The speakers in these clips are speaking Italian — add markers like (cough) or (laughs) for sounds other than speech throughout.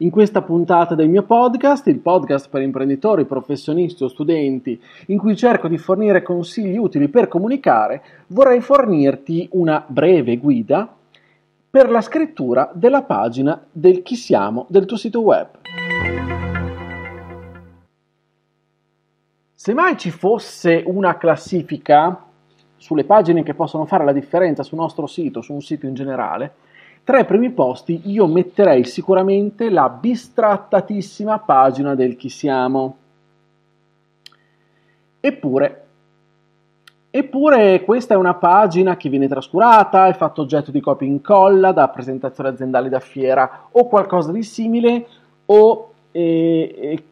In questa puntata del mio podcast, il podcast per imprenditori, professionisti o studenti, in cui cerco di fornire consigli utili per comunicare, vorrei fornirti una breve guida per la scrittura della pagina del chi siamo del tuo sito web. Se mai ci fosse una classifica sulle pagine che possono fare la differenza sul nostro sito, su un sito in generale, tra i primi posti io metterei sicuramente la bistrattatissima pagina del chi siamo. Eppure, eppure questa è una pagina che viene trascurata, è fatto oggetto di copia e incolla da presentazioni aziendali da fiera o qualcosa di simile o eh, eh,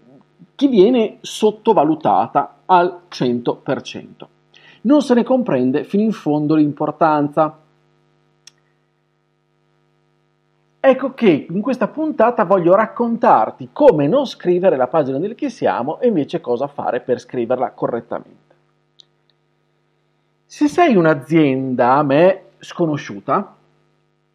che viene sottovalutata al 100%. Non se ne comprende fino in fondo l'importanza. Ecco che in questa puntata voglio raccontarti come non scrivere la pagina del chi siamo e invece cosa fare per scriverla correttamente. Se sei un'azienda a me sconosciuta,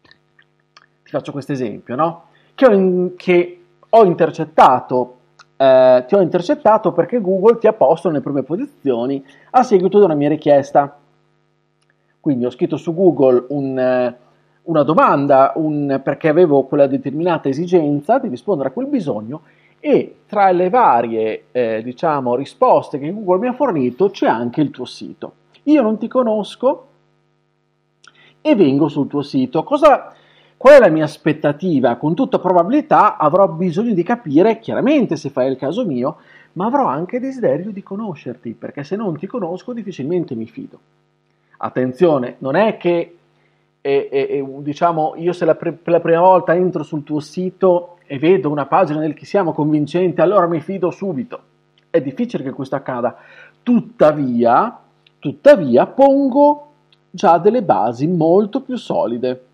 ti faccio questo esempio, no? Che ho, in, che ho intercettato, eh, ti ho intercettato perché Google ti ha posto nelle prime posizioni a seguito di una mia richiesta. Quindi ho scritto su Google un, eh, una domanda un, perché avevo quella determinata esigenza di rispondere a quel bisogno e tra le varie eh, diciamo, risposte che Google mi ha fornito c'è anche il tuo sito. Io non ti conosco e vengo sul tuo sito. Cosa, qual è la mia aspettativa? Con tutta probabilità avrò bisogno di capire, chiaramente se fai il caso mio, ma avrò anche desiderio di conoscerti, perché se non ti conosco difficilmente mi fido. Attenzione, non è che e, e, e diciamo io se la pre- per la prima volta entro sul tuo sito e vedo una pagina nel che siamo convincenti, allora mi fido subito. È difficile che questo accada. Tuttavia, tuttavia pongo già delle basi molto più solide.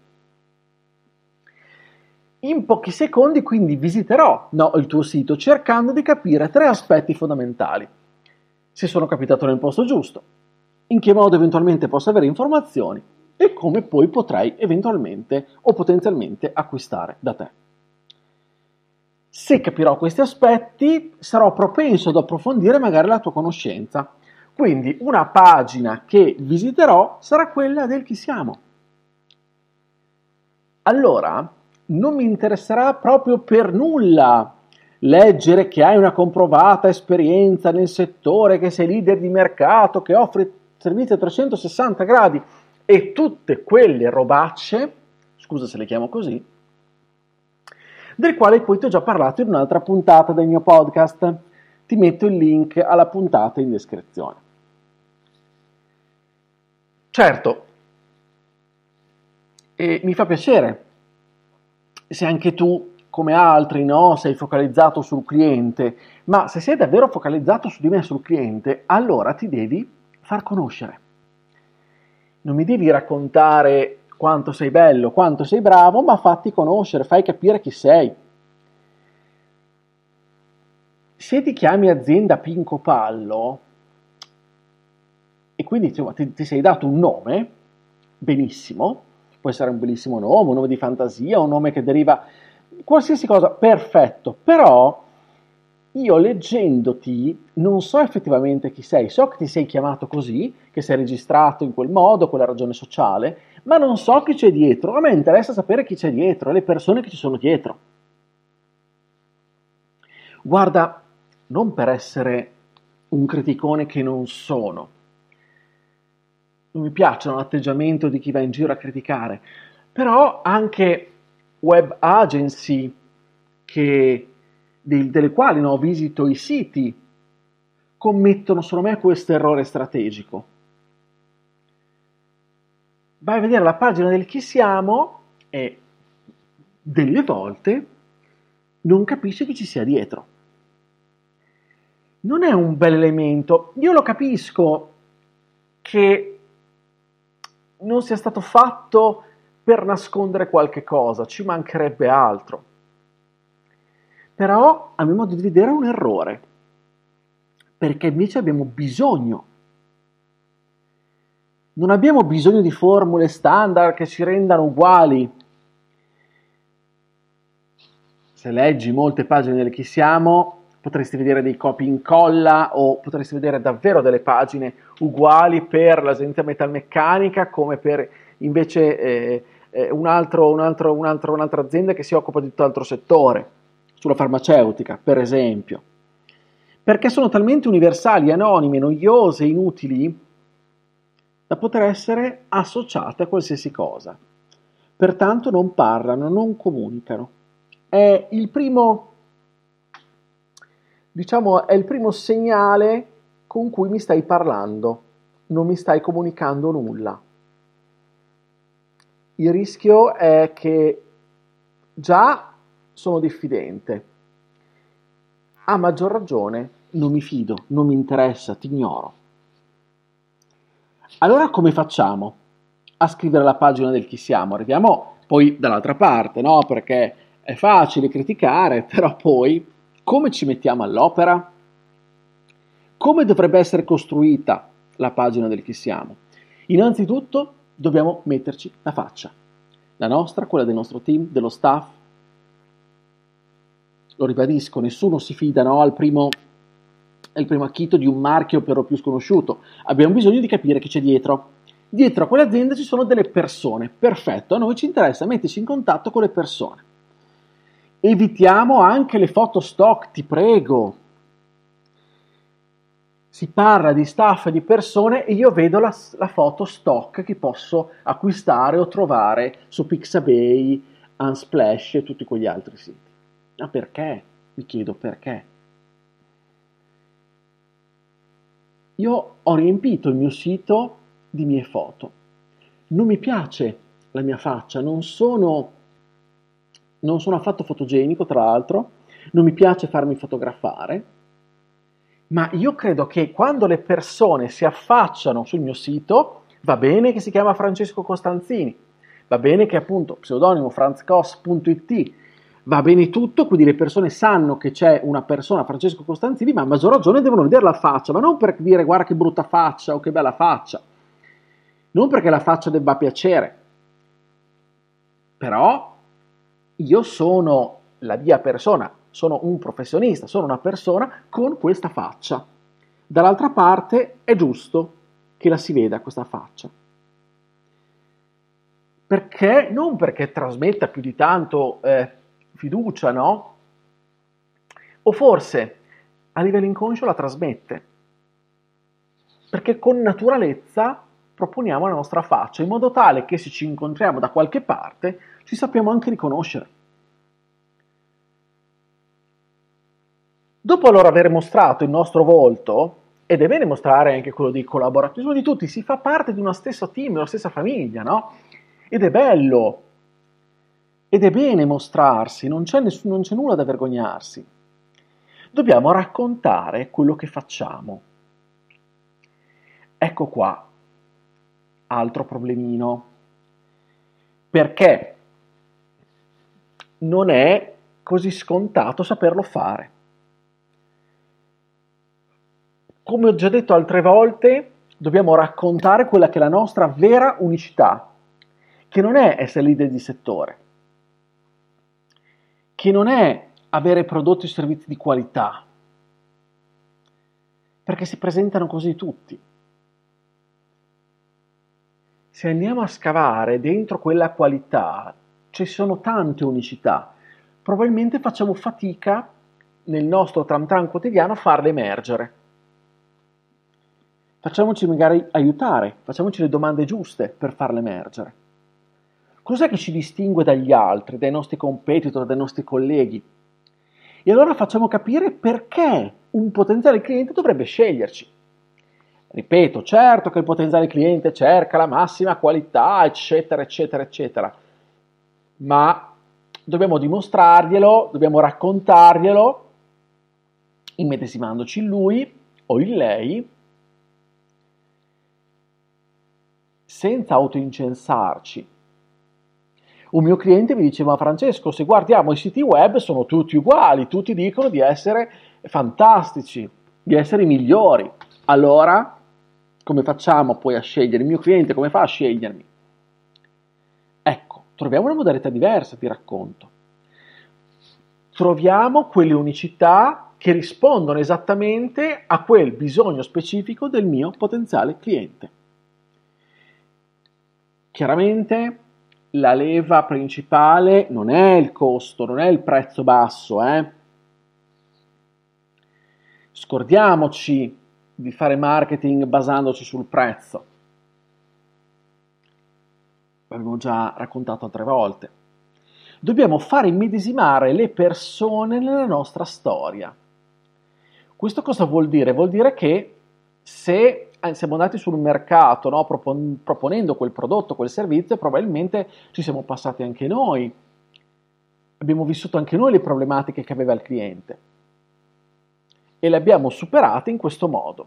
In pochi secondi quindi visiterò no, il tuo sito cercando di capire tre aspetti fondamentali. Se sono capitato nel posto giusto, in che modo eventualmente posso avere informazioni e come poi potrai eventualmente o potenzialmente acquistare da te. Se capirò questi aspetti, sarò propenso ad approfondire magari la tua conoscenza. Quindi una pagina che visiterò sarà quella del chi siamo. Allora, non mi interesserà proprio per nulla leggere che hai una comprovata esperienza nel settore, che sei leader di mercato, che offri servizi a 360 gradi e tutte quelle robacce, scusa se le chiamo così, del quale poi ti ho già parlato in un'altra puntata del mio podcast. Ti metto il link alla puntata in descrizione. Certo, e mi fa piacere se anche tu, come altri, no, sei focalizzato sul cliente, ma se sei davvero focalizzato su di me, sul cliente, allora ti devi far conoscere non mi devi raccontare quanto sei bello, quanto sei bravo, ma fatti conoscere, fai capire chi sei. Se ti chiami azienda Pinco Pallo e quindi insomma, ti, ti sei dato un nome, benissimo, può essere un bellissimo nome, un nome di fantasia, un nome che deriva qualsiasi cosa, perfetto, però io leggendoti non so effettivamente chi sei, so che ti sei chiamato così, che sei registrato in quel modo, quella ragione sociale, ma non so chi c'è dietro. A me interessa sapere chi c'è dietro, le persone che ci sono dietro. Guarda, non per essere un criticone che non sono. Non mi piace l'atteggiamento di chi va in giro a criticare, però anche web agency che di, delle quali no, visito i siti, commettono secondo me questo errore strategico. Vai a vedere la pagina del chi siamo e delle volte non capisce chi ci sia dietro. Non è un bel elemento. Io lo capisco che non sia stato fatto per nascondere qualche cosa, ci mancherebbe altro. Però, a mio modo di vedere, è un errore, perché invece abbiamo bisogno. Non abbiamo bisogno di formule standard che ci rendano uguali. Se leggi molte pagine del Chi siamo, potresti vedere dei copy incolla o potresti vedere davvero delle pagine uguali per l'azienda metalmeccanica come per invece eh, eh, un altro, un altro, un altro, un'altra azienda che si occupa di tutt'altro settore, sulla farmaceutica, per esempio. Perché sono talmente universali, anonime, noiose, inutili, da poter essere associate a qualsiasi cosa. Pertanto non parlano, non comunicano. È il primo, diciamo, è il primo segnale con cui mi stai parlando, non mi stai comunicando nulla. Il rischio è che già sono diffidente. A maggior ragione non mi fido, non mi interessa, ti ignoro. Allora come facciamo a scrivere la pagina del chi siamo? Arriviamo poi dall'altra parte, no? Perché è facile criticare, (laughs) però poi come ci mettiamo all'opera? Come dovrebbe essere costruita la pagina del chi siamo? Innanzitutto dobbiamo metterci la faccia, la nostra, quella del nostro team, dello staff. Lo ribadisco, nessuno si fida no, al primo, al primo acchito di un marchio per lo più sconosciuto. Abbiamo bisogno di capire chi c'è dietro. Dietro a quell'azienda ci sono delle persone, perfetto, a noi ci interessa metterci in contatto con le persone. Evitiamo anche le foto stock, ti prego, si parla di staff e di persone e io vedo la, la, foto stock che posso acquistare o trovare su Pixabay, Unsplash e tutti quegli altri siti. Ma perché? Mi chiedo perché. Io ho riempito il mio sito di mie foto. Non mi piace la mia faccia, non sono, non sono affatto fotogenico, tra l'altro, non mi piace farmi fotografare ma io credo che quando le persone si affacciano sul mio sito, va bene che si chiama Francesco Costanzini, va bene che appunto pseudonimo franzcos.it, va bene tutto, quindi le persone sanno che c'è una persona, Francesco Costanzini, ma a maggior ragione devono vedere la faccia, ma non per dire guarda che brutta faccia o che bella faccia, non perché la faccia debba piacere, però io sono la mia persona, sono un professionista, sono una persona con questa faccia. Dall'altra parte è giusto che la si veda questa faccia. Perché? Non perché trasmetta più di tanto eh, fiducia, no? O forse a livello inconscio la trasmette. Perché con naturalezza proponiamo la nostra faccia in modo tale che se ci incontriamo da qualche parte ci sappiamo anche riconoscere. Dopo allora aver mostrato il nostro volto, ed è bene mostrare anche quello di collaborazione di tutti, si fa parte di uno stesso team, una stessa famiglia, no? Ed è bello, ed è bene mostrarsi, non c'è, nessun, non c'è nulla da vergognarsi. Dobbiamo raccontare quello che facciamo. Ecco qua, altro problemino. Perché non è così scontato saperlo fare. come ho già detto altre volte, dobbiamo raccontare quella che è la nostra vera unicità, che non è essere leader di settore, che non è avere prodotti e servizi di qualità, perché si presentano così tutti. Se andiamo a scavare dentro quella qualità, ci sono tante unicità, probabilmente facciamo fatica nel nostro tram tram quotidiano a farle emergere facciamoci magari aiutare, facciamoci le domande giuste per farle emergere. Cos'è che ci distingue dagli altri, dai nostri competitor, dai nostri colleghi? E allora facciamo capire perché un potenziale cliente dovrebbe sceglierci. Ripeto, certo che il potenziale cliente cerca la massima qualità, eccetera, eccetera, eccetera, ma dobbiamo dimostrarglielo, dobbiamo raccontarglielo, immedesimandoci in lui o in lei, senza autoincensarci. Un mio cliente mi diceva, Francesco, se guardiamo i siti web sono tutti uguali, tutti dicono di essere fantastici, di essere i migliori. Allora, come facciamo poi a scegliere? Il mio cliente come fa a scegliermi? Ecco, troviamo una modalità diversa di racconto. Troviamo quelle unicità che rispondono esattamente a quel bisogno specifico del mio potenziale cliente. Chiaramente la leva principale non è il costo, non è il prezzo basso, eh? Scordiamoci di fare marketing basandoci sul prezzo. L'abbiamo già raccontato altre volte. Dobbiamo fare immedesimare le persone nella nostra storia. Questo cosa vuol dire? Vuol dire che se siamo andati sul mercato no, propon- proponendo quel prodotto, quel servizio, probabilmente ci siamo passati anche noi, abbiamo vissuto anche noi le problematiche che aveva il cliente e le abbiamo superate in questo modo.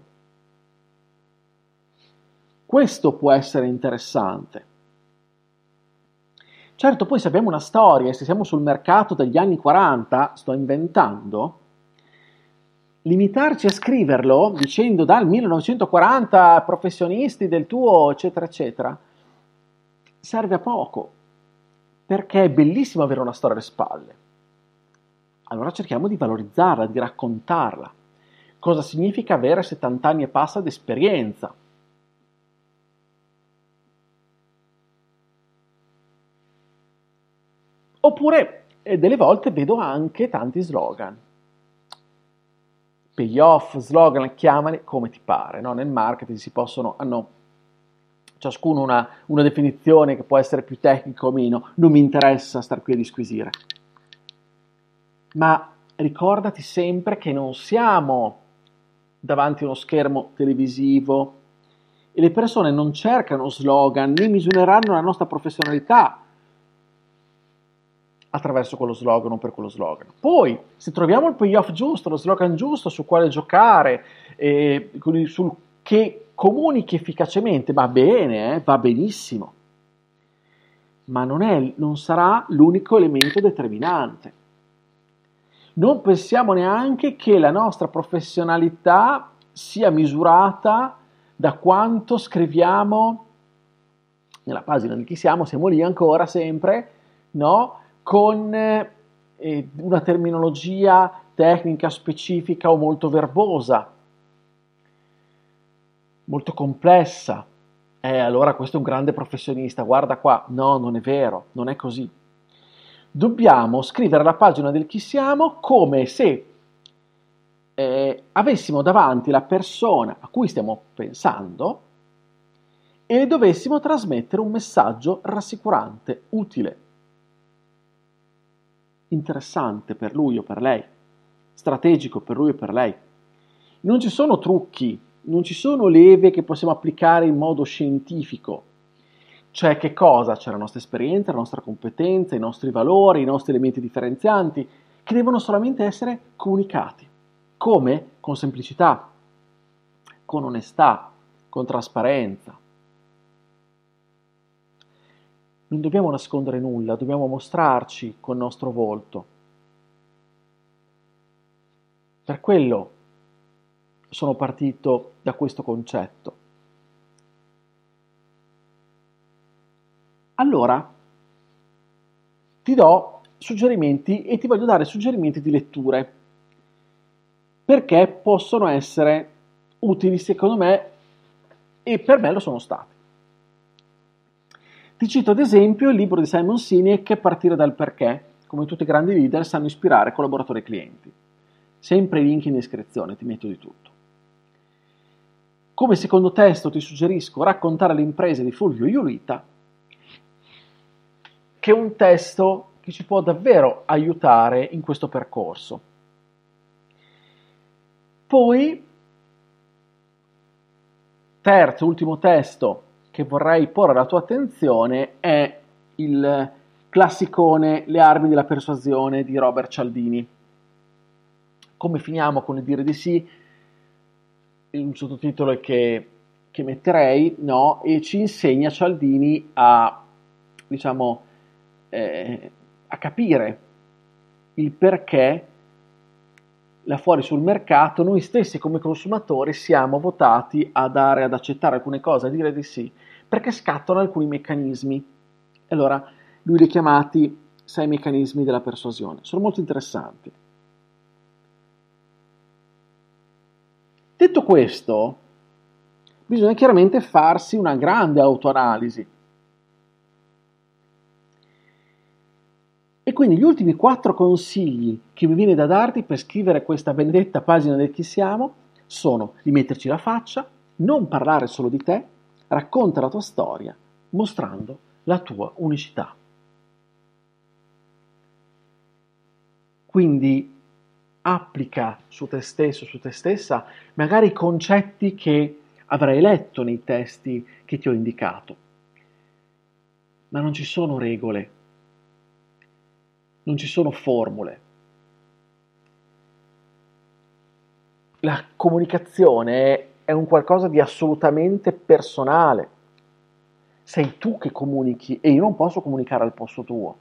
Questo può essere interessante. Certo, poi se abbiamo una storia e se siamo sul mercato degli anni 40, sto inventando, limitarci a scriverlo dicendo dal 1940 professionisti del tuo eccetera eccetera serve a poco perché è bellissimo avere una storia alle spalle. Allora cerchiamo di valorizzarla di raccontarla. Cosa significa avere 70 anni e passa di esperienza? Oppure eh, delle volte vedo anche tanti slogan payoff, slogan, chiamali come ti pare. No? Nel marketing si possono, hanno ciascuno una, una definizione che può essere più tecnica o meno, non mi interessa star qui a disquisire. Ma ricordati sempre che non siamo davanti a uno schermo televisivo e le persone non cercano slogan né misureranno la nostra professionalità attraverso quello slogan o per quello slogan. Poi, se troviamo il payoff giusto, lo slogan giusto su quale giocare, eh, sul che comunichi efficacemente, va bene, eh, va benissimo, ma non, è, non sarà l'unico elemento determinante. Non pensiamo neanche che la nostra professionalità sia misurata da quanto scriviamo nella pagina di chi siamo, siamo lì ancora sempre, no? Con eh, una terminologia tecnica specifica o molto verbosa, molto complessa. Eh, allora questo è un grande professionista, guarda qua. No, non è vero, non è così. Dobbiamo scrivere la pagina del chi siamo come se eh, avessimo davanti la persona a cui stiamo pensando e dovessimo trasmettere un messaggio rassicurante, utile interessante per lui o per lei, strategico per lui o per lei. Non ci sono trucchi, non ci sono leve che possiamo applicare in modo scientifico. Cioè che cosa? C'è la nostra esperienza, la nostra competenza, i nostri valori, i nostri elementi differenzianti, che devono solamente essere comunicati. Come? Con semplicità, con onestà, con trasparenza. Non dobbiamo nascondere nulla, dobbiamo mostrarci col nostro volto. Per quello sono partito da questo concetto. Allora, ti do suggerimenti e ti voglio dare suggerimenti di letture perché possono essere utili secondo me e per me lo sono stati. Ti cito ad esempio il libro di Simon Sinek Partire dal perché, come tutti i grandi leader sanno ispirare collaboratori e clienti. Sempre i link in descrizione, ti metto di tutto. Come secondo testo ti suggerisco Raccontare le imprese di Fulvio Iulita, che è un testo che ci può davvero aiutare in questo percorso. Poi, terzo, ultimo testo che vorrei porre alla tua attenzione è il classicone Le armi della persuasione di Robert Cialdini. Come finiamo con il dire di sì? Un sottotitolo che, che metterei, no? E ci insegna Cialdini a, diciamo, eh, a capire il perché là fuori sul mercato noi stessi come consumatori siamo votati a dare, ad accettare alcune cose, a dire di sì, perché scattano alcuni meccanismi. Allora, lui li ha chiamati sei meccanismi della persuasione. Sono molto interessanti. Detto questo, bisogna chiaramente farsi una grande autoanalisi E quindi gli ultimi quattro consigli che mi viene da darti per scrivere questa benedetta pagina del chi siamo sono di metterci la faccia, non parlare solo di te, racconta la tua storia mostrando la tua unicità. Quindi applica su te stesso, su te stessa, magari i concetti che avrai letto nei testi che ti ho indicato. Ma non ci sono regole non ci sono formule. La comunicazione è un qualcosa di assolutamente personale. Sei tu che comunichi e io non posso comunicare al posto tuo.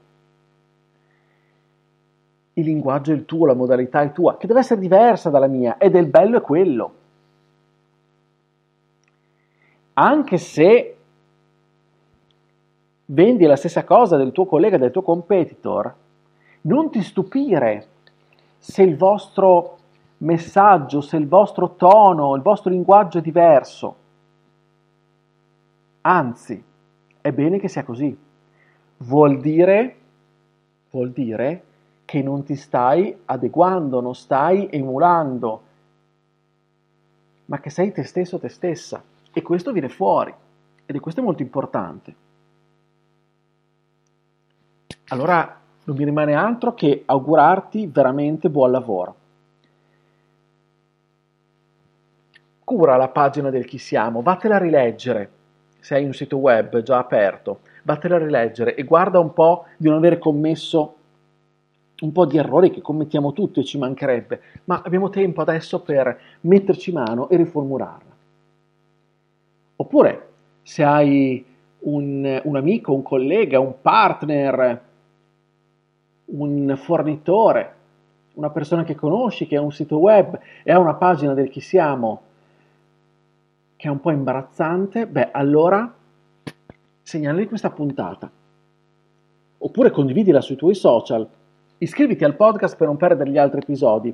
Il linguaggio è il tuo, la modalità è tua, che deve essere diversa dalla mia ed il bello è quello. Anche se vendi la stessa cosa del tuo collega, del tuo competitor, non ti stupire se il vostro messaggio, se il vostro tono, il vostro linguaggio è diverso. Anzi, è bene che sia così. Vuol dire, vuol dire che non ti stai adeguando, non stai emulando, ma che sei te stesso, te stessa. E questo viene fuori. Ed è questo molto importante. Allora non mi rimane altro che augurarti veramente buon lavoro. Cura la pagina del chi siamo, vattela a rileggere, se hai un sito web già aperto, vattela a rileggere e guarda un po' di non aver commesso un po' di errori che commettiamo tutti e ci mancherebbe, ma abbiamo tempo adesso per metterci mano e riformularla. Oppure, se hai un, un amico, un collega, un partner, un fornitore, una persona che conosci, che ha un sito web e ha una pagina del chi siamo che è un po' imbarazzante, beh, allora segnali questa puntata. Oppure condividila sui tuoi social. Iscriviti al podcast per non perdere gli altri episodi.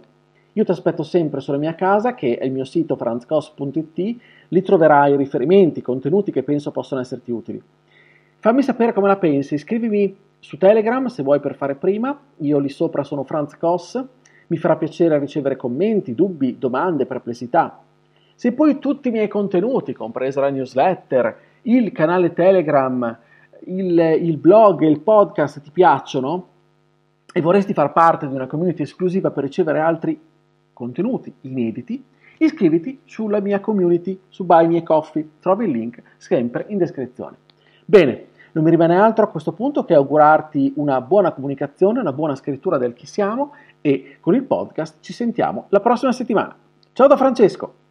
Io ti aspetto sempre sulla mia casa, che è il mio sito franzcos.it, lì troverai riferimenti, contenuti che penso possano esserti utili. Fammi sapere come la pensi, iscrivimi su Telegram se vuoi per fare prima, io lì sopra sono Franz Koss, mi farà piacere ricevere commenti, dubbi, domande, perplessità. Se poi tutti i miei contenuti, compresa la newsletter, il canale Telegram, il, il blog il podcast ti piacciono e vorresti far parte di una community esclusiva per ricevere altri contenuti inediti, iscriviti sulla mia community su Buy Me Coffee, trovi il link sempre in descrizione. Bene, non mi rimane altro a questo punto che augurarti una buona comunicazione, una buona scrittura del chi siamo e con il podcast ci sentiamo la prossima settimana. Ciao da Francesco!